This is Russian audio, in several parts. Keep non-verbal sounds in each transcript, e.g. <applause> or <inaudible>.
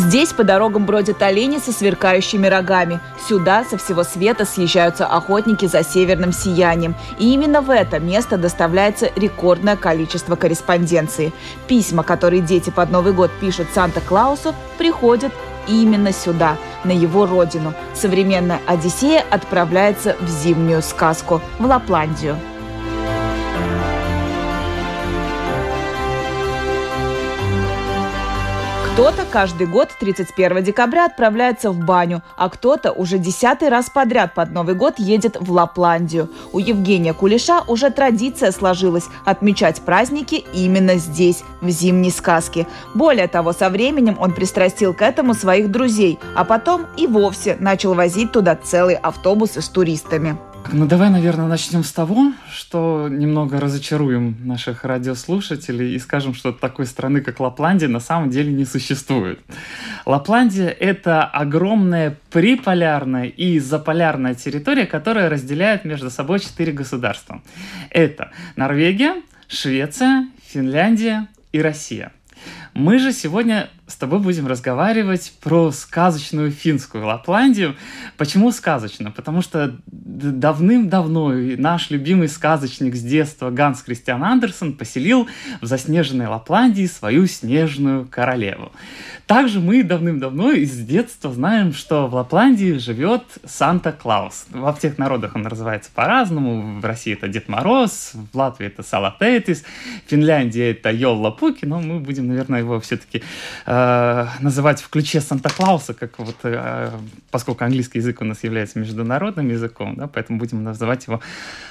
Здесь по дорогам бродят олени со сверкающими рогами. Сюда со всего света съезжаются охотники за северным сиянием. И именно в это место доставляется рекордное количество корреспонденции. Письма, которые дети под Новый год пишут Санта-Клаусу, приходят именно сюда, на его родину. Современная Одиссея отправляется в зимнюю сказку, в Лапландию. Кто-то каждый год 31 декабря отправляется в баню, а кто-то уже десятый раз подряд под Новый год едет в Лапландию. У Евгения Кулеша уже традиция сложилась отмечать праздники именно здесь, в зимней сказке. Более того, со временем он пристрастил к этому своих друзей, а потом и вовсе начал возить туда целые автобусы с туристами. Ну, давай, наверное, начнем с того, что немного разочаруем наших радиослушателей и скажем, что такой страны, как Лапландия, на самом деле не существует. Лапландия — это огромная приполярная и заполярная территория, которая разделяет между собой четыре государства. Это Норвегия, Швеция, Финляндия и Россия. Мы же сегодня с тобой будем разговаривать про сказочную финскую Лапландию. Почему сказочно? Потому что давным-давно наш любимый сказочник с детства Ганс Кристиан Андерсон поселил в заснеженной Лапландии свою снежную королеву. Также мы давным-давно из детства знаем, что в Лапландии живет Санта-Клаус. Во всех народах он называется по-разному. В России это Дед Мороз, в Латвии это Салатетис, в Финляндии это Йолла Пуки, но мы будем, наверное, его все-таки э, Э, называть в ключе Санта-Клауса, как вот, э, поскольку английский язык у нас является международным языком, да, поэтому будем называть его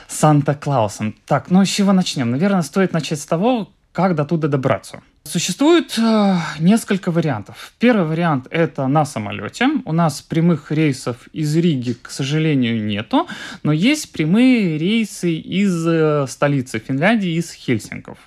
Санта-Клаусом. Так, ну с чего начнем? Наверное, стоит начать с того, как до туда добраться. Существует э, несколько вариантов. Первый вариант это на самолете. У нас прямых рейсов из Риги, к сожалению, нету, но есть прямые рейсы из э, столицы Финляндии, из Хельсинков.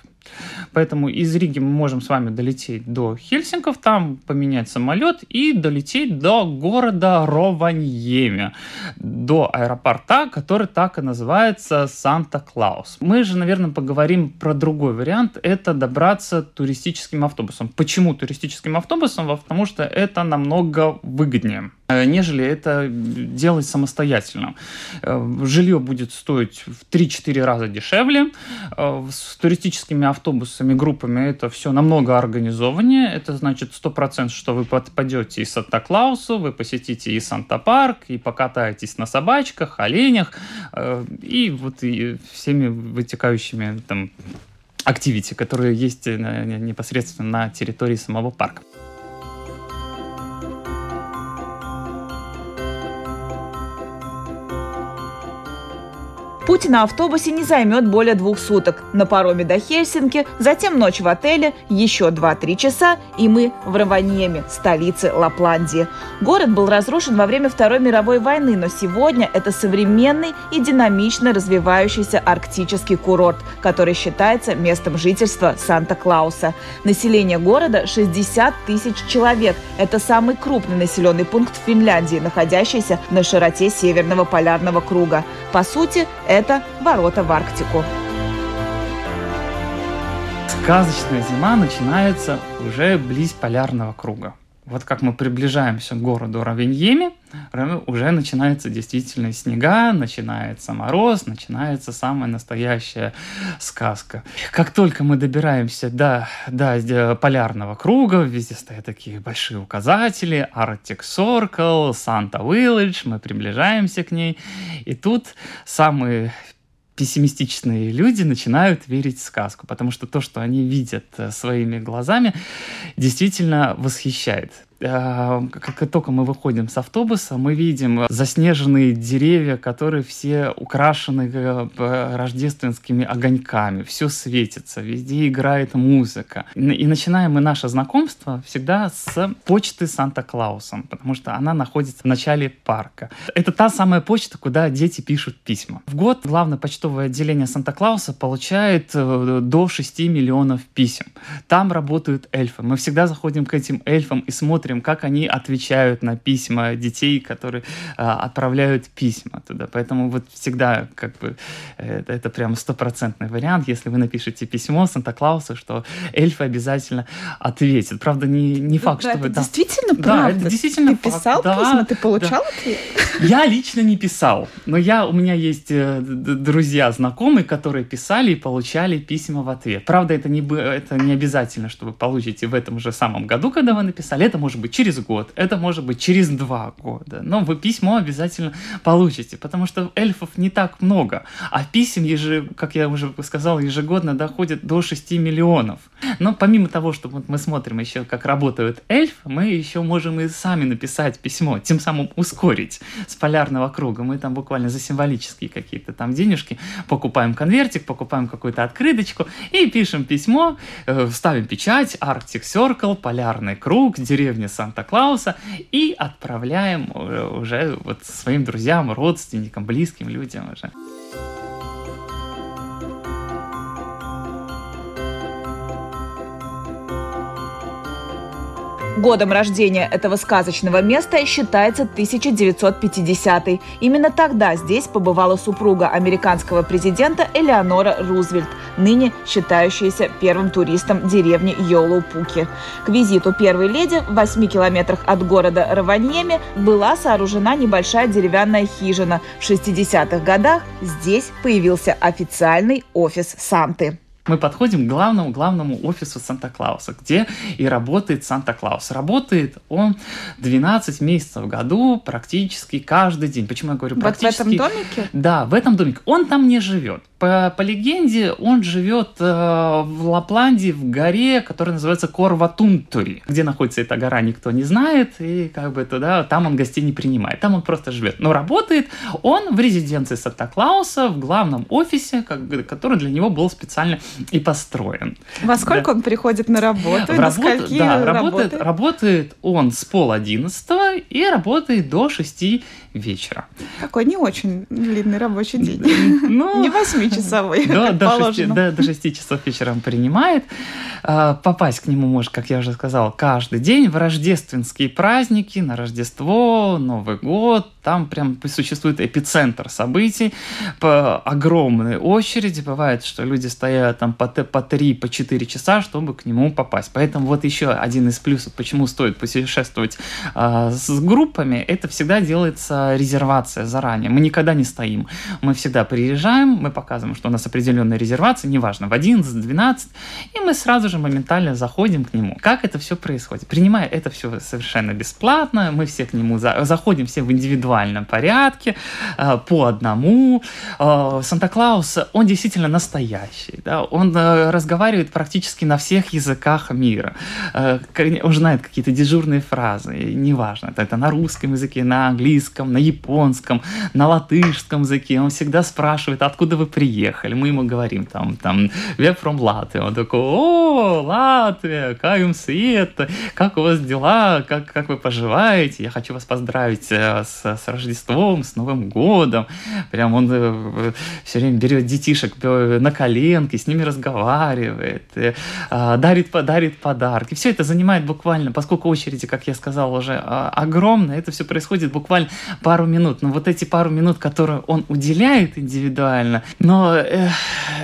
Поэтому из Риги мы можем с вами долететь до Хельсинков, там поменять самолет и долететь до города Рованьеме, до аэропорта, который так и называется Санта-Клаус. Мы же, наверное, поговорим про другой вариант, это добраться туристическим автобусом. Почему туристическим автобусом? Потому что это намного выгоднее. Э, нежели это делать самостоятельно. Э, жилье будет стоить в 3-4 раза дешевле. Э, с туристическими автобусами, группами это все намного организованнее. Это значит 100%, что вы попадете и Санта-Клаусу, вы посетите и Санта-Парк, и покатаетесь на собачках, оленях, и вот и всеми вытекающими там активити, которые есть непосредственно на территории самого парка. Путь на автобусе не займет более двух суток. На пароме до Хельсинки, затем ночь в отеле, еще 2-3 часа, и мы в Раваньеме, столице Лапландии. Город был разрушен во время Второй мировой войны, но сегодня это современный и динамично развивающийся арктический курорт, который считается местом жительства Санта-Клауса. Население города 60 тысяч человек. Это самый крупный населенный пункт в Финляндии, находящийся на широте Северного полярного круга. По сути, это ворота в Арктику. Сказочная зима начинается уже близ полярного круга. Вот как мы приближаемся к городу Равеньеме, уже начинается действительно снега, начинается мороз, начинается самая настоящая сказка. Как только мы добираемся до, до полярного круга, везде стоят такие большие указатели, Arctic Circle, Santa Village, мы приближаемся к ней, и тут самые пессимистичные люди начинают верить в сказку, потому что то, что они видят э, своими глазами, действительно восхищает. Э, как только мы выходим с автобуса, мы видим заснеженные деревья, которые все украшены э, рождественскими огоньками, все светится, везде играет музыка. И начинаем мы наше знакомство всегда с почты Санта-Клаусом, потому что она находится в начале парка. Это та самая почта, куда дети пишут письма. В год главное почтовое отделение Санта-Клауса получает э, до 6 миллионов писем. Там работают эльфы. Мы всегда заходим к этим эльфам и смотрим, как они отвечают на письма детей, которые а, отправляют письма туда. Поэтому вот всегда как бы это, это прям стопроцентный вариант. Если вы напишете письмо Санта-Клаусу, что эльфы обязательно ответят. Правда, не, не факт, да, что это вы... действительно да, правда? это действительно Ты факт. писал да, письма? Ты получал да. ответ? Я лично не писал, но я, у меня есть э, друзья, знакомые, которые писали и получали письма в ответ. Правда, это не, это не обязательно, что вы получите в этом же самом году, когда вы написали. Это может быть через год, это может быть через два года. Но вы письмо обязательно получите, потому что эльфов не так много. А писем, еже, как я уже сказал, ежегодно доходит до 6 миллионов. Но помимо того, что вот мы смотрим еще, как работают эльфы, мы еще можем и сами написать письмо, тем самым ускорить с полярного круга. Мы там буквально за символические какие-то там денежки покупаем конвертик, покупаем какую-то открыточку и пишем письмо, э, ставим печать, Arctic Circle, полярный круг, деревня Санта-Клауса и отправляем уже, уже вот своим друзьям, родственникам, близким людям уже. Годом рождения этого сказочного места считается 1950 -й. Именно тогда здесь побывала супруга американского президента Элеонора Рузвельт, ныне считающаяся первым туристом деревни Йолоу-Пуки. К визиту первой леди в 8 километрах от города Раваньеми была сооружена небольшая деревянная хижина. В 60-х годах здесь появился официальный офис Санты мы подходим к главному, главному офису Санта-Клауса, где и работает Санта-Клаус. Работает он 12 месяцев в году, практически каждый день. Почему я говорю практически? Вот в этом домике? Да, в этом домике. Он там не живет. По, по легенде, он живет э, в Лапландии, в горе, которая называется Корватунтури. Где находится эта гора, никто не знает, и как бы туда, там он гостей не принимает. Там он просто живет. Но работает он в резиденции Санта-Клауса, в главном офисе, как, который для него был специально и построен. Во сколько да. он приходит на работу? В работу да, работает, работает он с пол одиннадцатого и работает до шести вечера. Такой не очень длинный рабочий день. Ну, не восьмичасовой, да, до, 6, до, до 6 часов вечером принимает. А, попасть к нему может, как я уже сказал, каждый день в рождественские праздники, на Рождество, Новый год. Там прям существует эпицентр событий, по огромной очереди. Бывает, что люди стоят там по, по 3, по 4 часа, чтобы к нему попасть. Поэтому вот еще один из плюсов, почему стоит путешествовать а, с группами, это всегда делается резервация заранее. Мы никогда не стоим. Мы всегда приезжаем, мы показываем, что у нас определенная резервация, неважно, в 11, 12, и мы сразу же моментально заходим к нему. Как это все происходит? Принимая это все совершенно бесплатно, мы все к нему за, заходим все в индивидуальном порядке, э, по одному. Э, Санта-Клаус, он действительно настоящий, да? он э, разговаривает практически на всех языках мира. Он знает какие-то дежурные фразы, неважно, это, на русском языке, на английском, на японском, на латышском языке. Он всегда спрашивает, откуда вы приехали. Мы ему говорим, там, там, we're from Latvia. Он такой, о, Латвия, каем свет, как у вас дела, как, как вы поживаете? Я хочу вас поздравить с, с Рождеством, с Новым годом. Прям он э, все время берет детишек на коленки, с ними разговаривает, э, дарит, дарит подарки. Все это занимает буквально, поскольку очереди, как я сказал, уже а, огромные, это все происходит буквально пару минут. Но вот эти пару минут, которые он уделяет индивидуально, но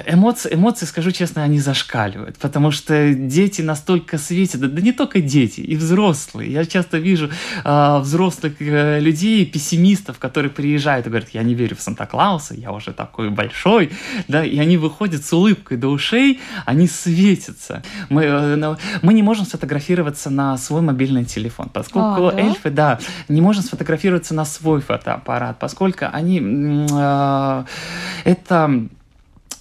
эмоции, эмоции, скажу честно, они зашкаливают, потому что дети настолько светят, да, не только дети, и взрослые. Я часто вижу э, взрослых э, людей, пессимистов, которые приезжают и говорят, я не верю в Санта-Клауса, я уже такой большой, да, и они выходят с улыбкой до ушей, они светятся. Мы, э, мы не можем сфотографироваться на свой мобильный телефон, поскольку а, да? эльфы, да, не можем сфотографироваться на свой фотоаппарат, поскольку они, э, это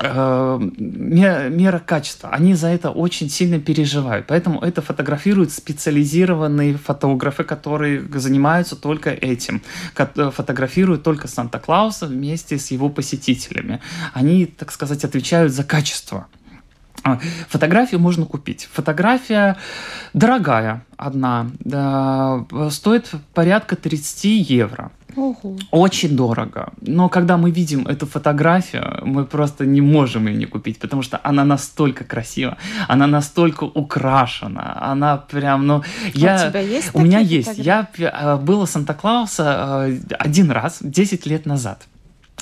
Э, мера качества. Они за это очень сильно переживают. Поэтому это фотографируют специализированные фотографы, которые занимаются только этим. Фотографируют только Санта-Клауса вместе с его посетителями. Они, так сказать, отвечают за качество. А, фотографию можно купить. Фотография дорогая одна, да, стоит порядка 30 евро. Ого. Очень дорого. Но когда мы видим эту фотографию, мы просто не можем ее не купить, потому что она настолько красива, она настолько украшена, она прям, ну, я... У тебя есть У меня есть. Я э, был у Санта-Клауса э, один раз, 10 лет назад.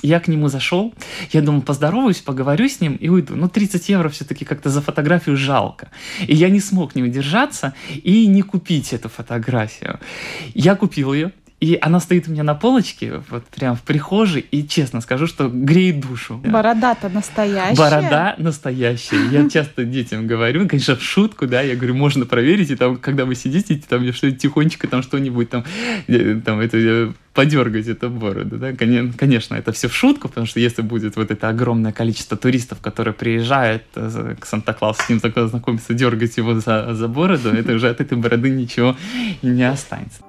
Я к нему зашел, я думал, поздороваюсь, поговорю с ним и уйду. Но 30 евро все-таки как-то за фотографию жалко. И я не смог не удержаться и не купить эту фотографию. Я купил ее, и она стоит у меня на полочке, вот прям в прихожей, и честно скажу, что греет душу. Борода-то настоящая. Борода настоящая. Я <laughs> часто детям говорю, конечно, в шутку, да, я говорю, можно проверить, и там, когда вы сидите, там что-нибудь тихонечко, там что-нибудь там, э, там это э, подергать эту бороду, да, конечно, это все в шутку, потому что если будет вот это огромное количество туристов, которые приезжают э, к Санта-Клаусу, с ним знакомиться, дергать его за, за бороду, это уже от этой бороды ничего не останется.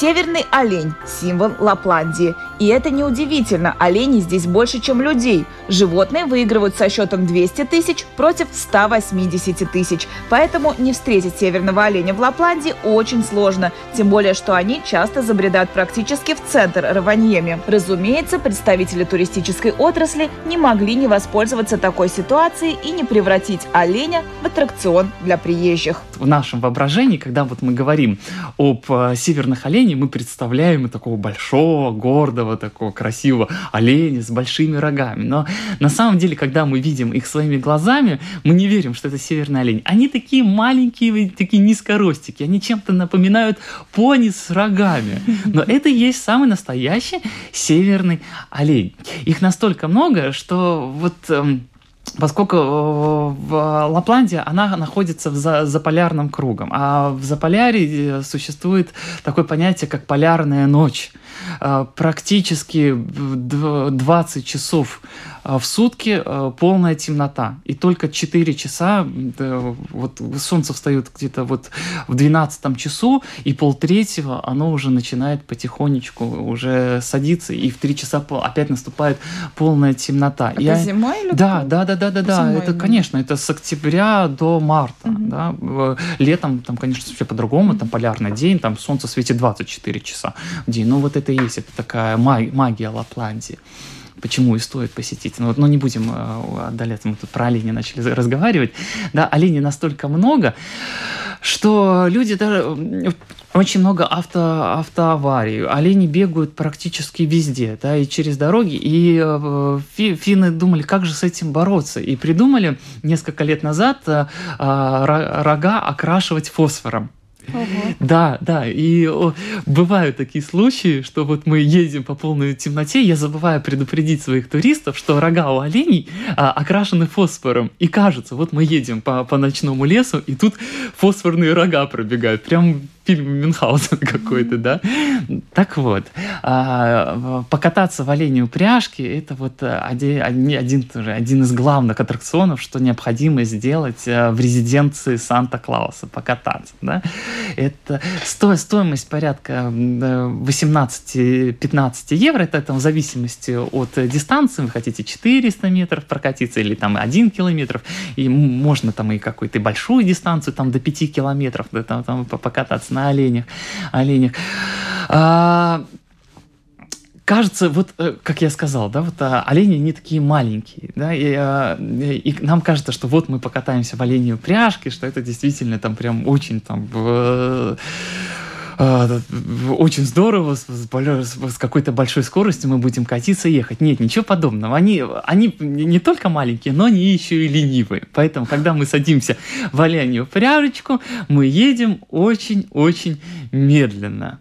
Северный олень – символ Лапландии. И это неудивительно, оленей здесь больше, чем людей. Животные выигрывают со счетом 200 тысяч против 180 тысяч. Поэтому не встретить северного оленя в Лапландии очень сложно. Тем более, что они часто забредают практически в центр Раваньеми. Разумеется, представители туристической отрасли не могли не воспользоваться такой ситуацией и не превратить оленя в аттракцион для приезжих. В нашем воображении, когда вот мы говорим об э, северных оленях, оленя мы представляем такого большого, гордого, такого красивого оленя с большими рогами. Но на самом деле, когда мы видим их своими глазами, мы не верим, что это северный олень. Они такие маленькие, такие низкоростики. Они чем-то напоминают пони с рогами. Но это и есть самый настоящий северный олень. Их настолько много, что вот эм, поскольку э, в Лапландия, она находится в за, полярным кругом, а в Заполярье существует такое понятие, как полярная ночь. Э, практически 20 часов э, в сутки э, полная темнота. И только 4 часа, вот солнце встает где-то вот в 12 часу, и полтретьего оно уже начинает потихонечку уже садиться, и в 3 часа опять наступает полная темнота. Это Я... зимой или Да, да, да, да, да, да. Это, конечно, это с октября до марта. Угу. Да. Летом там, конечно, все по-другому, там полярный день, там солнце светит 24 часа в день. Но вот это и есть, это такая магия Лапландии почему и стоит посетить. Но, но не будем э, отдаляться, мы тут про оленей начали разговаривать. Да, оленей настолько много, что люди даже очень много авто, автоаварий. Олени бегают практически везде, да, и через дороги. И э, фи, финны думали, как же с этим бороться. И придумали несколько лет назад э, рога окрашивать фосфором. Ого. Да, да, и о, бывают такие случаи, что вот мы едем по полной темноте, я забываю предупредить своих туристов, что рога у оленей а, окрашены фосфором, и кажется, вот мы едем по, по ночному лесу, и тут фосфорные рога пробегают, прям фильм Мюнхгаузен <laughs> какой-то, да? Так вот, а, покататься в оленей упряжке – это вот один, один, тоже, один из главных аттракционов, что необходимо сделать э, в резиденции Санта-Клауса, покататься, да? Это сто, стоимость порядка 18-15 евро, это там в зависимости от дистанции, вы хотите 400 метров прокатиться или там 1 километр, и можно там и какую-то большую дистанцию, там до 5 километров, да, там, там покататься на оленях. оленях. А, кажется, вот, э, как я сказал, да, вот а, олени, не такие маленькие, да, и, а, и нам кажется, что вот мы покатаемся в оленей упряжке, что это действительно там прям очень там а, очень здорово, с, с, с какой-то большой скоростью мы будем катиться и ехать. Нет, ничего подобного. Они, они не только маленькие, но они еще и ленивые. Поэтому, когда мы садимся в оленью пряжечку, мы едем очень-очень медленно.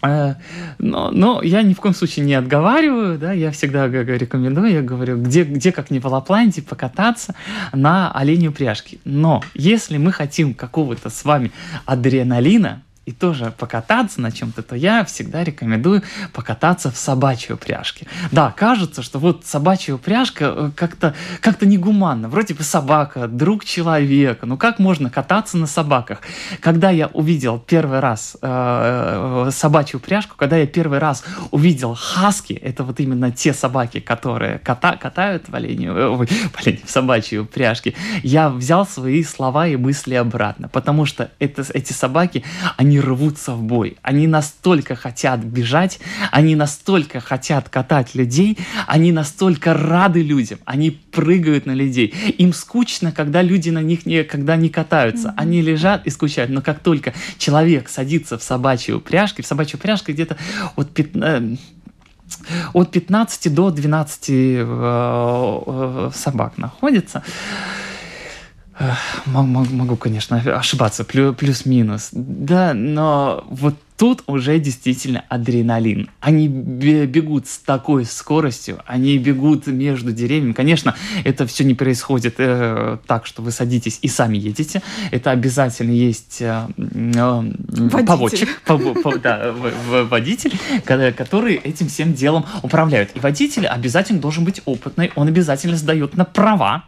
А, но, но я ни в коем случае не отговариваю, да, я всегда рекомендую, я говорю, где, где как не в Лапландии покататься на оленью пряжке. Но если мы хотим какого-то с вами адреналина, и тоже покататься на чем-то, то я всегда рекомендую покататься в собачьей упряжке. Да, кажется, что вот собачья упряжка э, как-то как негуманно. Вроде бы собака, друг человека. Ну как можно кататься на собаках? Когда я увидел первый раз э, э собачью упряжку, когда я первый раз увидел хаски, это вот именно те собаки, которые кота, катают в оленю, э, в, оленю, в собачьей упряжке, я взял свои слова и мысли обратно, потому что это, эти собаки, они рвутся в бой, они настолько хотят бежать, они настолько хотят катать людей, они настолько рады людям, они прыгают на людей, им скучно, когда люди на них не, когда не катаются, они лежат и скучают, но как только человек садится в собачьи упряжки, в собачью упряжку где-то от 15 от 15 до 12 э, э, собак находится. Могу, могу, конечно, ошибаться, плюс-минус. Да, но вот Тут уже действительно адреналин. Они бегут с такой скоростью, они бегут между деревьями. Конечно, это все не происходит э, так, что вы садитесь и сами едете. Это обязательно есть э, э, поводчик, по, по, да, водитель, который этим всем делом управляет. И водитель обязательно должен быть опытный, он обязательно сдает на права,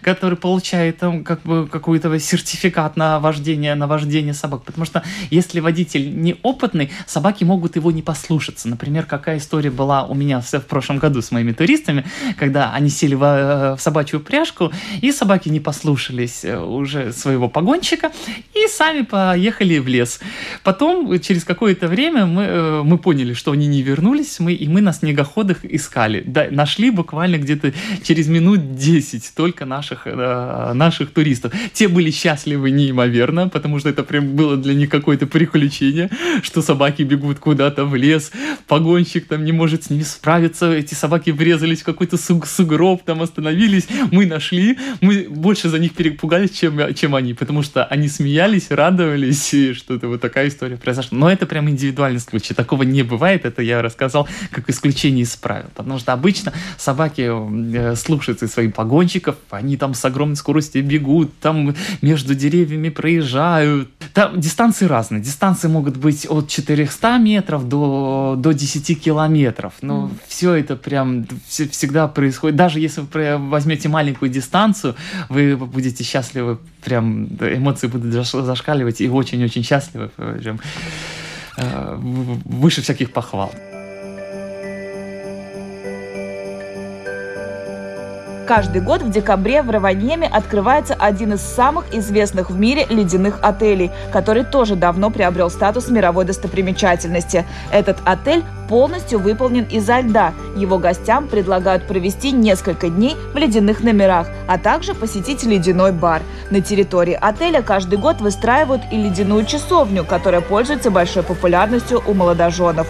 который получает там, как бы какой-то сертификат на вождение, на вождение собак. Потому что если водитель не опытный, опытный, собаки могут его не послушаться. Например, какая история была у меня в, прошлом году с моими туристами, когда они сели в, э, в собачью упряжку, и собаки не послушались э, уже своего погонщика и сами поехали в лес. Потом, через какое-то время, мы, э, мы поняли, что они не вернулись, мы, и мы на снегоходах искали. Да, нашли буквально где-то через минут 10 только наших, наших туристов. Те были счастливы неимоверно, потому что это прям было для них какое-то приключение, что собаки бегут куда-то в лес, погонщик там не может с ними справиться, эти собаки врезались в какой-то суг сугроб, там остановились, мы нашли, мы больше за них перепугались, чем, чем они, потому что они смеялись, радовались, и что-то вот такая история произошла. Но это прям индивидуальный случай, такого не бывает, это я рассказал как исключение из правил, потому что обычно собаки э, слушаются своих погонщиков, они там с огромной скоростью бегут, там между деревьями проезжают, там дистанции разные, дистанции могут быть от 400 метров до, до 10 километров. Ну, mm. все это прям все, всегда происходит. Даже если вы возьмете маленькую дистанцию, вы будете счастливы, прям эмоции будут зашкаливать и очень-очень счастливы, прям, э, выше всяких похвал. Каждый год в декабре в Раваньеме открывается один из самых известных в мире ледяных отелей, который тоже давно приобрел статус мировой достопримечательности. Этот отель полностью выполнен изо льда. Его гостям предлагают провести несколько дней в ледяных номерах, а также посетить ледяной бар. На территории отеля каждый год выстраивают и ледяную часовню, которая пользуется большой популярностью у молодоженов.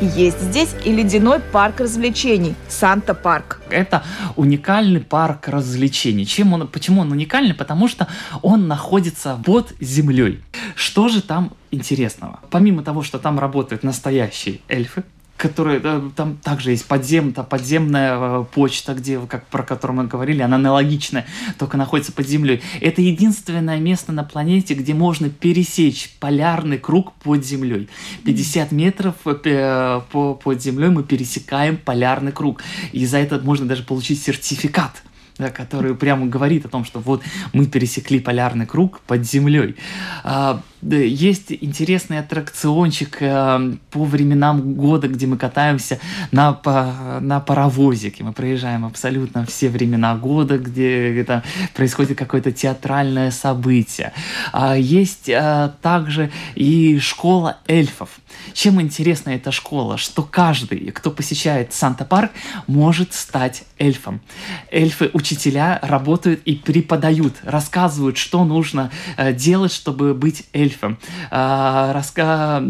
Есть здесь и ледяной парк развлечений Санта-парк. Это уникальный парк развлечений. Чем он, почему он уникальный? Потому что он находится под землей. Что же там интересного? Помимо того, что там работают настоящие эльфы, которые там также есть подзем, та подземная э, почта, где, как про которую мы говорили, она аналогичная, только находится под землей. Это единственное место на планете, где можно пересечь полярный круг под землей. 50 метров э, по, под землей мы пересекаем полярный круг. И за это можно даже получить сертификат да, который прямо говорит о том, что вот мы пересекли полярный круг под землей. Есть интересный аттракциончик а, по временам года, где мы катаемся на, по, на паровозике. Мы проезжаем абсолютно все времена года, где это происходит какое-то театральное событие. А, есть а, также и школа эльфов. Чем интересна эта школа? Что каждый, кто посещает Санта-Парк, может стать эльфом. Эльфы, учителя работают и преподают, рассказывают, что нужно э, делать, чтобы быть эльфом. Э, раска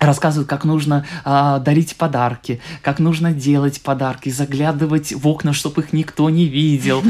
рассказывают, как нужно э, дарить подарки, как нужно делать подарки, заглядывать в окна, чтобы их никто не видел.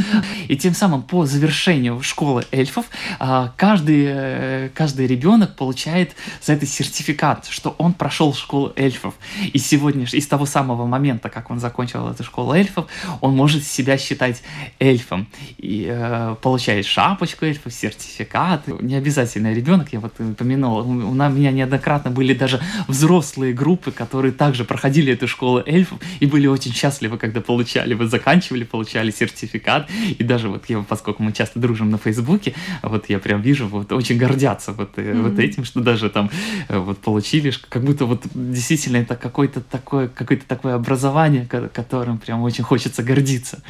И тем самым по завершению школы эльфов э, каждый, э, каждый ребенок получает за это сертификат, что он прошел школу эльфов. И сегодня, и с того самого момента, как он закончил эту школу эльфов, он может себя считать эльфом. И э, получает шапочку эльфов, сертификат. Не обязательно ребенок, я вот упомянул, у меня неоднократно были даже взрослые группы, которые также проходили эту школу эльфов и были очень счастливы, когда получали, вот заканчивали, получали сертификат. И даже вот я, поскольку мы часто дружим на Фейсбуке, вот я прям вижу, вот очень гордятся вот, mm-hmm. вот этим, что даже там э, вот получили, как будто вот действительно это какое-то такое, какое-то такое образование, которым прям очень хочется гордиться.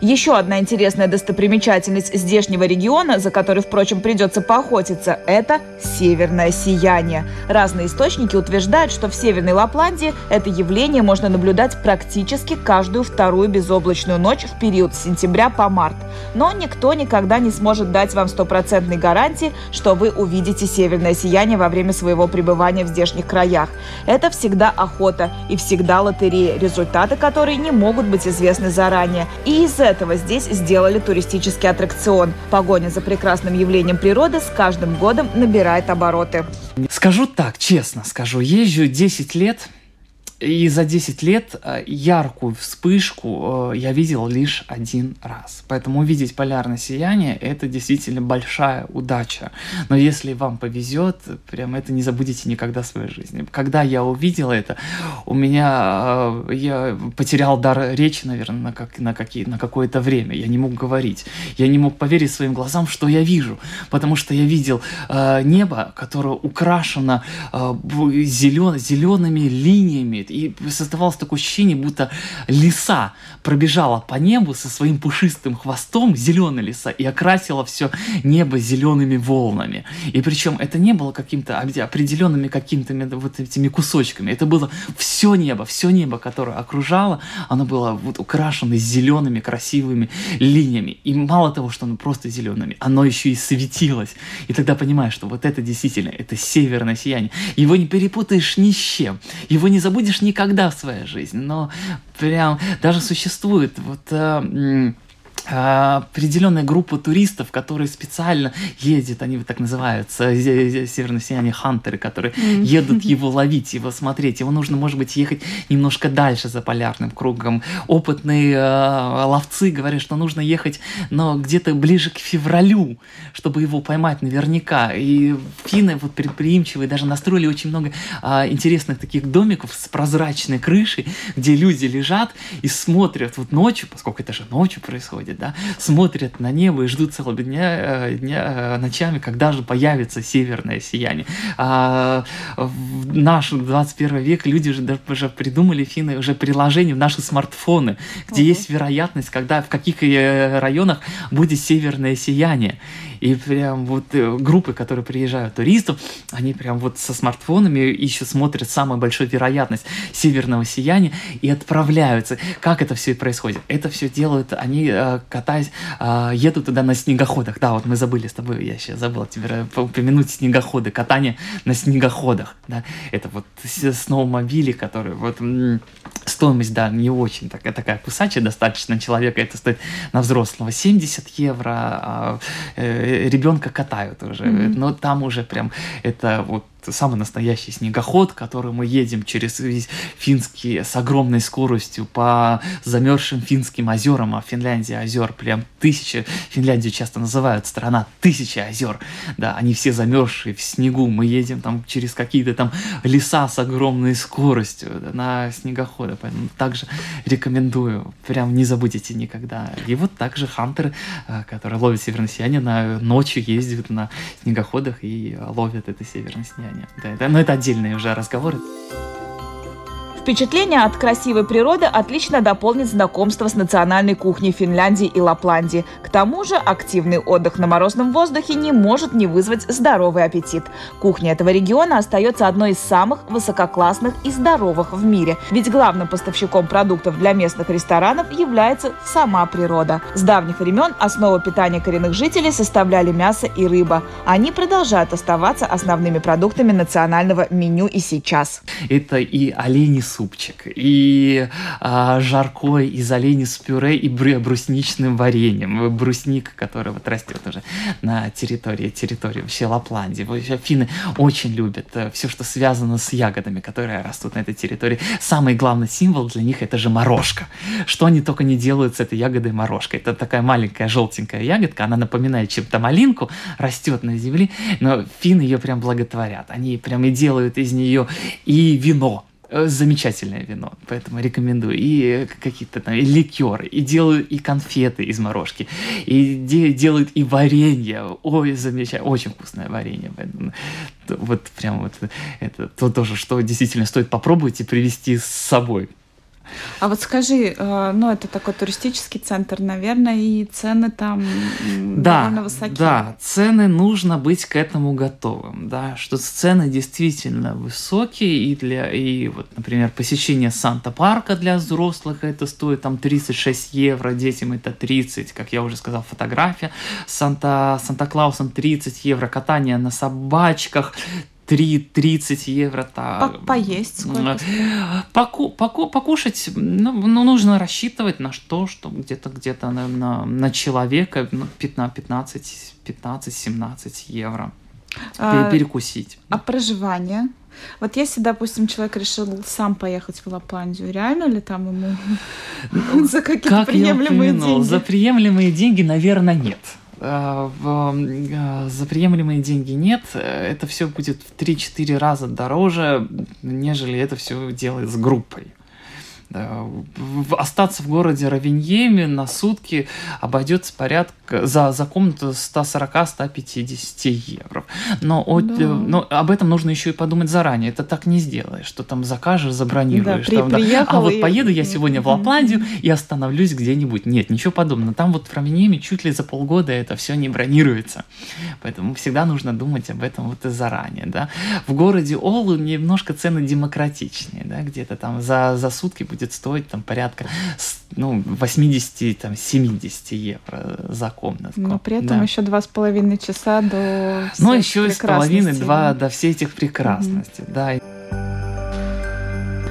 Еще одна интересная достопримечательность здешнего региона, за которой, впрочем, придется поохотиться, это северное сияние. Разные источники утверждают, что в Северной Лапландии это явление можно наблюдать практически каждую вторую безоблачную ночь в период с сентября по март. Но никто никогда не сможет дать вам стопроцентной гарантии, что вы увидите северное сияние во время своего пребывания в здешних краях. Это всегда охота и всегда лотерея, результаты которой не могут быть известны заранее. И из этого здесь сделали туристический аттракцион. Погоня за прекрасным явлением природы с каждым годом набирает обороты. Скажу так, честно скажу, езжу 10 лет – и за 10 лет э, яркую вспышку э, я видел лишь один раз. Поэтому увидеть полярное сияние – это действительно большая удача. Но если вам повезет, прям это не забудете никогда в своей жизни. Когда я увидел это, у меня э, я потерял дар речи, наверное, на, как, на, какие, на какое-то время. Я не мог говорить. Я не мог поверить своим глазам, что я вижу. Потому что я видел э, небо, которое украшено э, зелен, зелеными линиями и создавалось такое ощущение, будто лиса пробежала по небу со своим пушистым хвостом, зеленая лиса, и окрасила все небо зелеными волнами. И причем это не было каким-то определенными какими-то вот этими кусочками. Это было все небо, все небо, которое окружало, оно было вот украшено зелеными красивыми линиями. И мало того, что оно просто зелеными, оно еще и светилось. И тогда понимаешь, что вот это действительно, это северное сияние. Его не перепутаешь ни с чем. Его не забудешь никогда в своей жизни. Но прям даже существует вот э, определенная группа туристов, которые специально ездят, они так называются, северное сияние хантеры, которые едут его ловить, его смотреть. Его нужно, может быть, ехать немножко дальше за полярным кругом. Опытные э, ловцы говорят, что нужно ехать, но где-то ближе к февралю, чтобы его поймать наверняка. И финны вот предприимчивые даже настроили очень много э, интересных таких домиков с прозрачной крышей, где люди лежат и смотрят вот ночью, поскольку это же ночью происходит, да, смотрят на небо и ждут целого дня, э, дня э, ночами, когда же появится северное сияние. А в наш 21 век люди же даже придумали финны уже приложение в наши смартфоны, где угу. есть вероятность, когда в каких э, районах будет северное сияние. И прям вот э, группы, которые приезжают туристов, они прям вот со смартфонами еще смотрят самую большую вероятность северного сияния и отправляются. Как это все происходит? Это все делают, они э, катаясь, э, едут туда на снегоходах. Да, вот мы забыли с тобой, я сейчас забыл тебе упомянуть снегоходы, катание на снегоходах. Да? Это вот сноумобили, которые вот стоимость, да, не очень такая, такая кусачая достаточно человека, это стоит на взрослого 70 евро, а, ребенка катают уже. Mm-hmm. Но там уже прям это вот самый настоящий снегоход, который мы едем через весь финский с огромной скоростью по замерзшим финским озерам, а Финляндия озер прям тысячи, Финляндию часто называют страна тысячи озер, да, они все замерзшие в снегу, мы едем там через какие-то там леса с огромной скоростью да, на снегоходы, поэтому также рекомендую, прям не забудете никогда. И вот также хантеры, э, которые ловят северное сияние, на ночью ездят на снегоходах и ловят это северное сияние состояние. Да, это, но это отдельные уже разговоры. Впечатление от красивой природы отлично дополнит знакомство с национальной кухней Финляндии и Лапландии. К тому же активный отдых на морозном воздухе не может не вызвать здоровый аппетит. Кухня этого региона остается одной из самых высококлассных и здоровых в мире. Ведь главным поставщиком продуктов для местных ресторанов является сама природа. С давних времен основу питания коренных жителей составляли мясо и рыба. Они продолжают оставаться основными продуктами национального меню и сейчас. Это и олени супчик, и а, жарко из оленей с пюре и брусничным вареньем. Брусника, которая вот растет уже на территории, территории вообще Лапландии. Вообще финны очень любят э, все, что связано с ягодами, которые растут на этой территории. Самый главный символ для них это же морожка. Что они только не делают с этой ягодой морожкой. Это такая маленькая желтенькая ягодка, она напоминает чем-то малинку, растет на земле, но финны ее прям благотворят. Они прям и делают из нее и вино, замечательное вино, поэтому рекомендую. И э, какие-то там и ликеры, и делают и конфеты из морожки, и де- делают и варенье. Ой, замечательно, очень вкусное варенье. Поэтому, вот прям вот это то тоже, что действительно стоит попробовать и привезти с собой. А вот скажи, э, ну это такой туристический центр, наверное, и цены там да, довольно высокие. Да, цены нужно быть к этому готовым, да, что цены действительно высокие и для, и вот, например, посещение Санта-парка для взрослых это стоит там 36 евро, детям это 30, как я уже сказал, фотография, Санта, Санта-Клаусом 30 евро, катание на собачках 3-30 евро. Та, По поесть сколько? Поку, поку, покушать, ну, ну, нужно рассчитывать на что, что где-то где-то на, на, на человека ну, 15, 15-17 евро. А, перекусить. А проживание? Вот если, допустим, человек решил сам поехать в Лапландию, реально ли там ему ну, <laughs> за какие-то приемлемые деньги? За приемлемые деньги, наверное, нет. Э, э, за приемлемые деньги нет, это все будет в 3-4 раза дороже, нежели это все делать с группой. Остаться в городе Равеньеме на сутки обойдется порядка за, за комнату 140-150 евро. Но, да. от, но об этом нужно еще и подумать заранее. Это так не сделаешь, что там закажешь, забронируешь. Да, при, там, да. А вот и... поеду я сегодня в Лапландию и остановлюсь где-нибудь. Нет, ничего подобного. Там вот в Равеньеме чуть ли за полгода это все не бронируется. Поэтому всегда нужно думать об этом вот и заранее. Да? В городе Олу немножко цены демократичнее. Да? Где-то там за, за сутки будет будет стоить там порядка ну, 80-70 евро за комнатку. Но при этом да. еще два с половиной часа до Ну, еще с половиной два до всех этих прекрасностей, mm-hmm. да.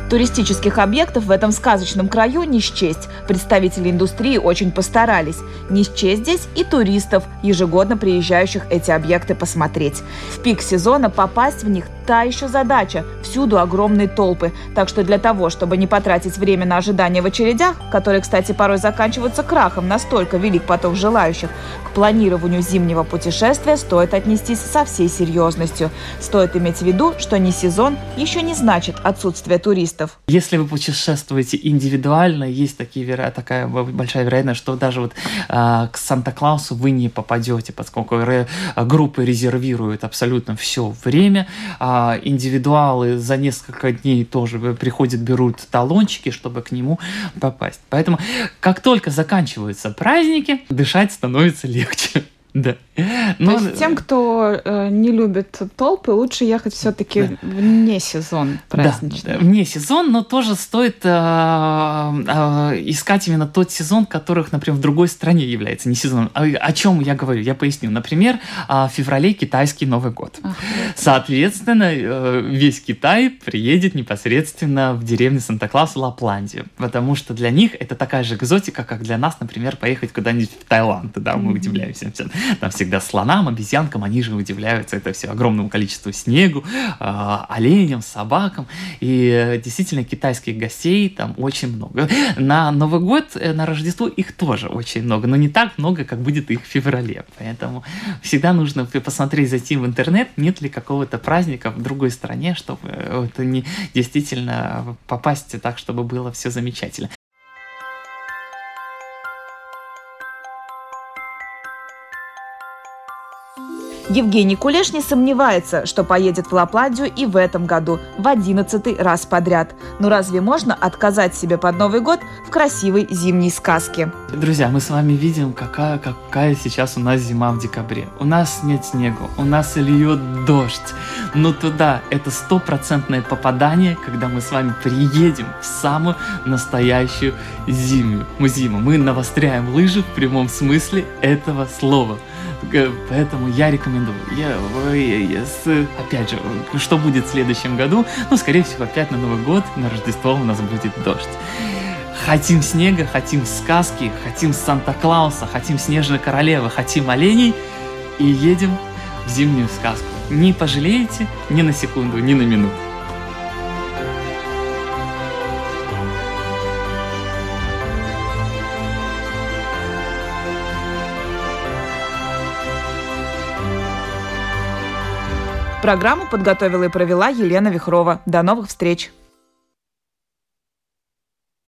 Туристических объектов в этом сказочном краю не счесть. Представители индустрии очень постарались. Не счесть здесь и туристов, ежегодно приезжающих эти объекты посмотреть. В пик сезона попасть в них та еще задача. Всюду огромные толпы. Так что для того, чтобы не потратить время на ожидание в очередях, которые, кстати, порой заканчиваются крахом, настолько велик поток желающих, к планированию зимнего путешествия стоит отнестись со всей серьезностью. Стоит иметь в виду, что не сезон еще не значит отсутствие туристов. Если вы путешествуете индивидуально, есть такие, такая большая вероятность, что даже вот э, к Санта-Клаусу вы не попадете, поскольку ре, группы резервируют абсолютно все время. А индивидуалы за несколько дней тоже приходят, берут талончики, чтобы к нему попасть. Поэтому как только заканчиваются праздники, дышать становится легче. <laughs> Да. Но... <laughs> То есть тем, кто э, не любит толпы, лучше ехать все-таки да. вне сезон праздничный. Да, вне сезон, но тоже стоит э, э, искать именно тот сезон, которых, например, в другой стране является не сезон. О, о чем я говорю? Я поясню. Например, э, в феврале китайский Новый год. Ах, Соответственно, э, весь Китай приедет непосредственно в деревню Санта-Клаус Лапландию, потому что для них это такая же экзотика, как для нас, например, поехать куда-нибудь в Таиланд. Да, мы mm-hmm. удивляемся. Там всегда слонам, обезьянкам, они же удивляются это все огромному количеству снегу, э, оленям, собакам. И действительно, китайских гостей там очень много. На Новый год, э, на Рождество их тоже очень много, но не так много, как будет их в феврале. Поэтому всегда нужно посмотреть, зайти в интернет, нет ли какого-то праздника в другой стране, чтобы это не действительно попасть так, чтобы было все замечательно. Евгений Кулеш не сомневается, что поедет в Лапландию и в этом году, в одиннадцатый раз подряд. Но разве можно отказать себе под Новый год в красивой зимней сказке? Друзья, мы с вами видим, какая, какая сейчас у нас зима в декабре. У нас нет снега, у нас льет дождь. Но туда это стопроцентное попадание, когда мы с вами приедем в самую настоящую зиму. Мы зиму. Мы навостряем лыжи в прямом смысле этого слова. Поэтому я рекомендую. Я, я, я, опять же, что будет в следующем году? Ну, скорее всего, опять на Новый год, на Рождество у нас будет дождь. Хотим снега, хотим сказки, хотим Санта-Клауса, хотим Снежной Королевы, хотим оленей и едем в зимнюю сказку. Не пожалеете ни на секунду, ни на минуту. Программу подготовила и провела Елена Вихрова. До новых встреч!